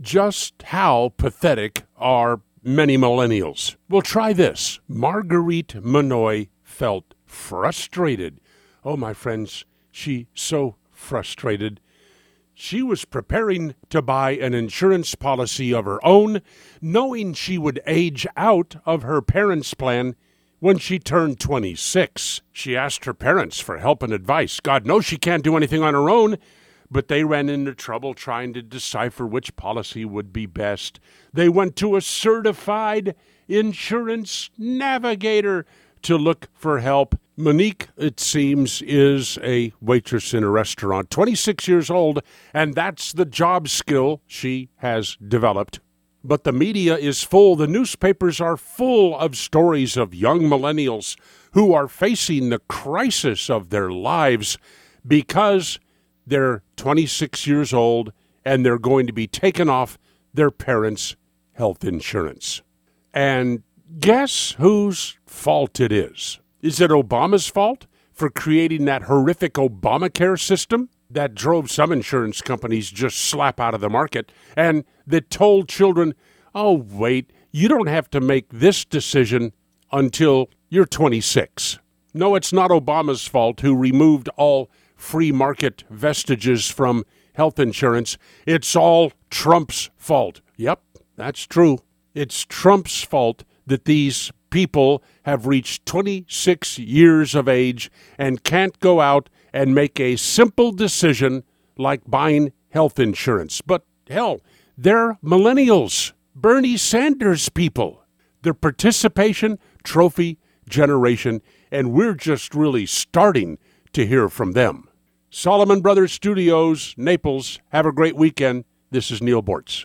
Just how pathetic are many millennials? Well, try this. Marguerite Minoy felt frustrated. Oh, my friends, she so frustrated. She was preparing to buy an insurance policy of her own, knowing she would age out of her parents' plan when she turned 26. She asked her parents for help and advice. God knows she can't do anything on her own, but they ran into trouble trying to decipher which policy would be best. They went to a certified insurance navigator to look for help. Monique, it seems, is a waitress in a restaurant, 26 years old, and that's the job skill she has developed. But the media is full, the newspapers are full of stories of young millennials who are facing the crisis of their lives because they're 26 years old and they're going to be taken off their parents' health insurance. And guess whose fault it is? Is it Obama's fault for creating that horrific Obamacare system that drove some insurance companies just slap out of the market and that told children, oh, wait, you don't have to make this decision until you're 26? No, it's not Obama's fault who removed all free market vestiges from health insurance. It's all Trump's fault. Yep, that's true. It's Trump's fault that these people have reached 26 years of age and can't go out and make a simple decision like buying health insurance. But hell, they're millennials, Bernie Sanders people. They're participation trophy generation, and we're just really starting to hear from them. Solomon Brothers Studios, Naples. Have a great weekend. This is Neal Boortz.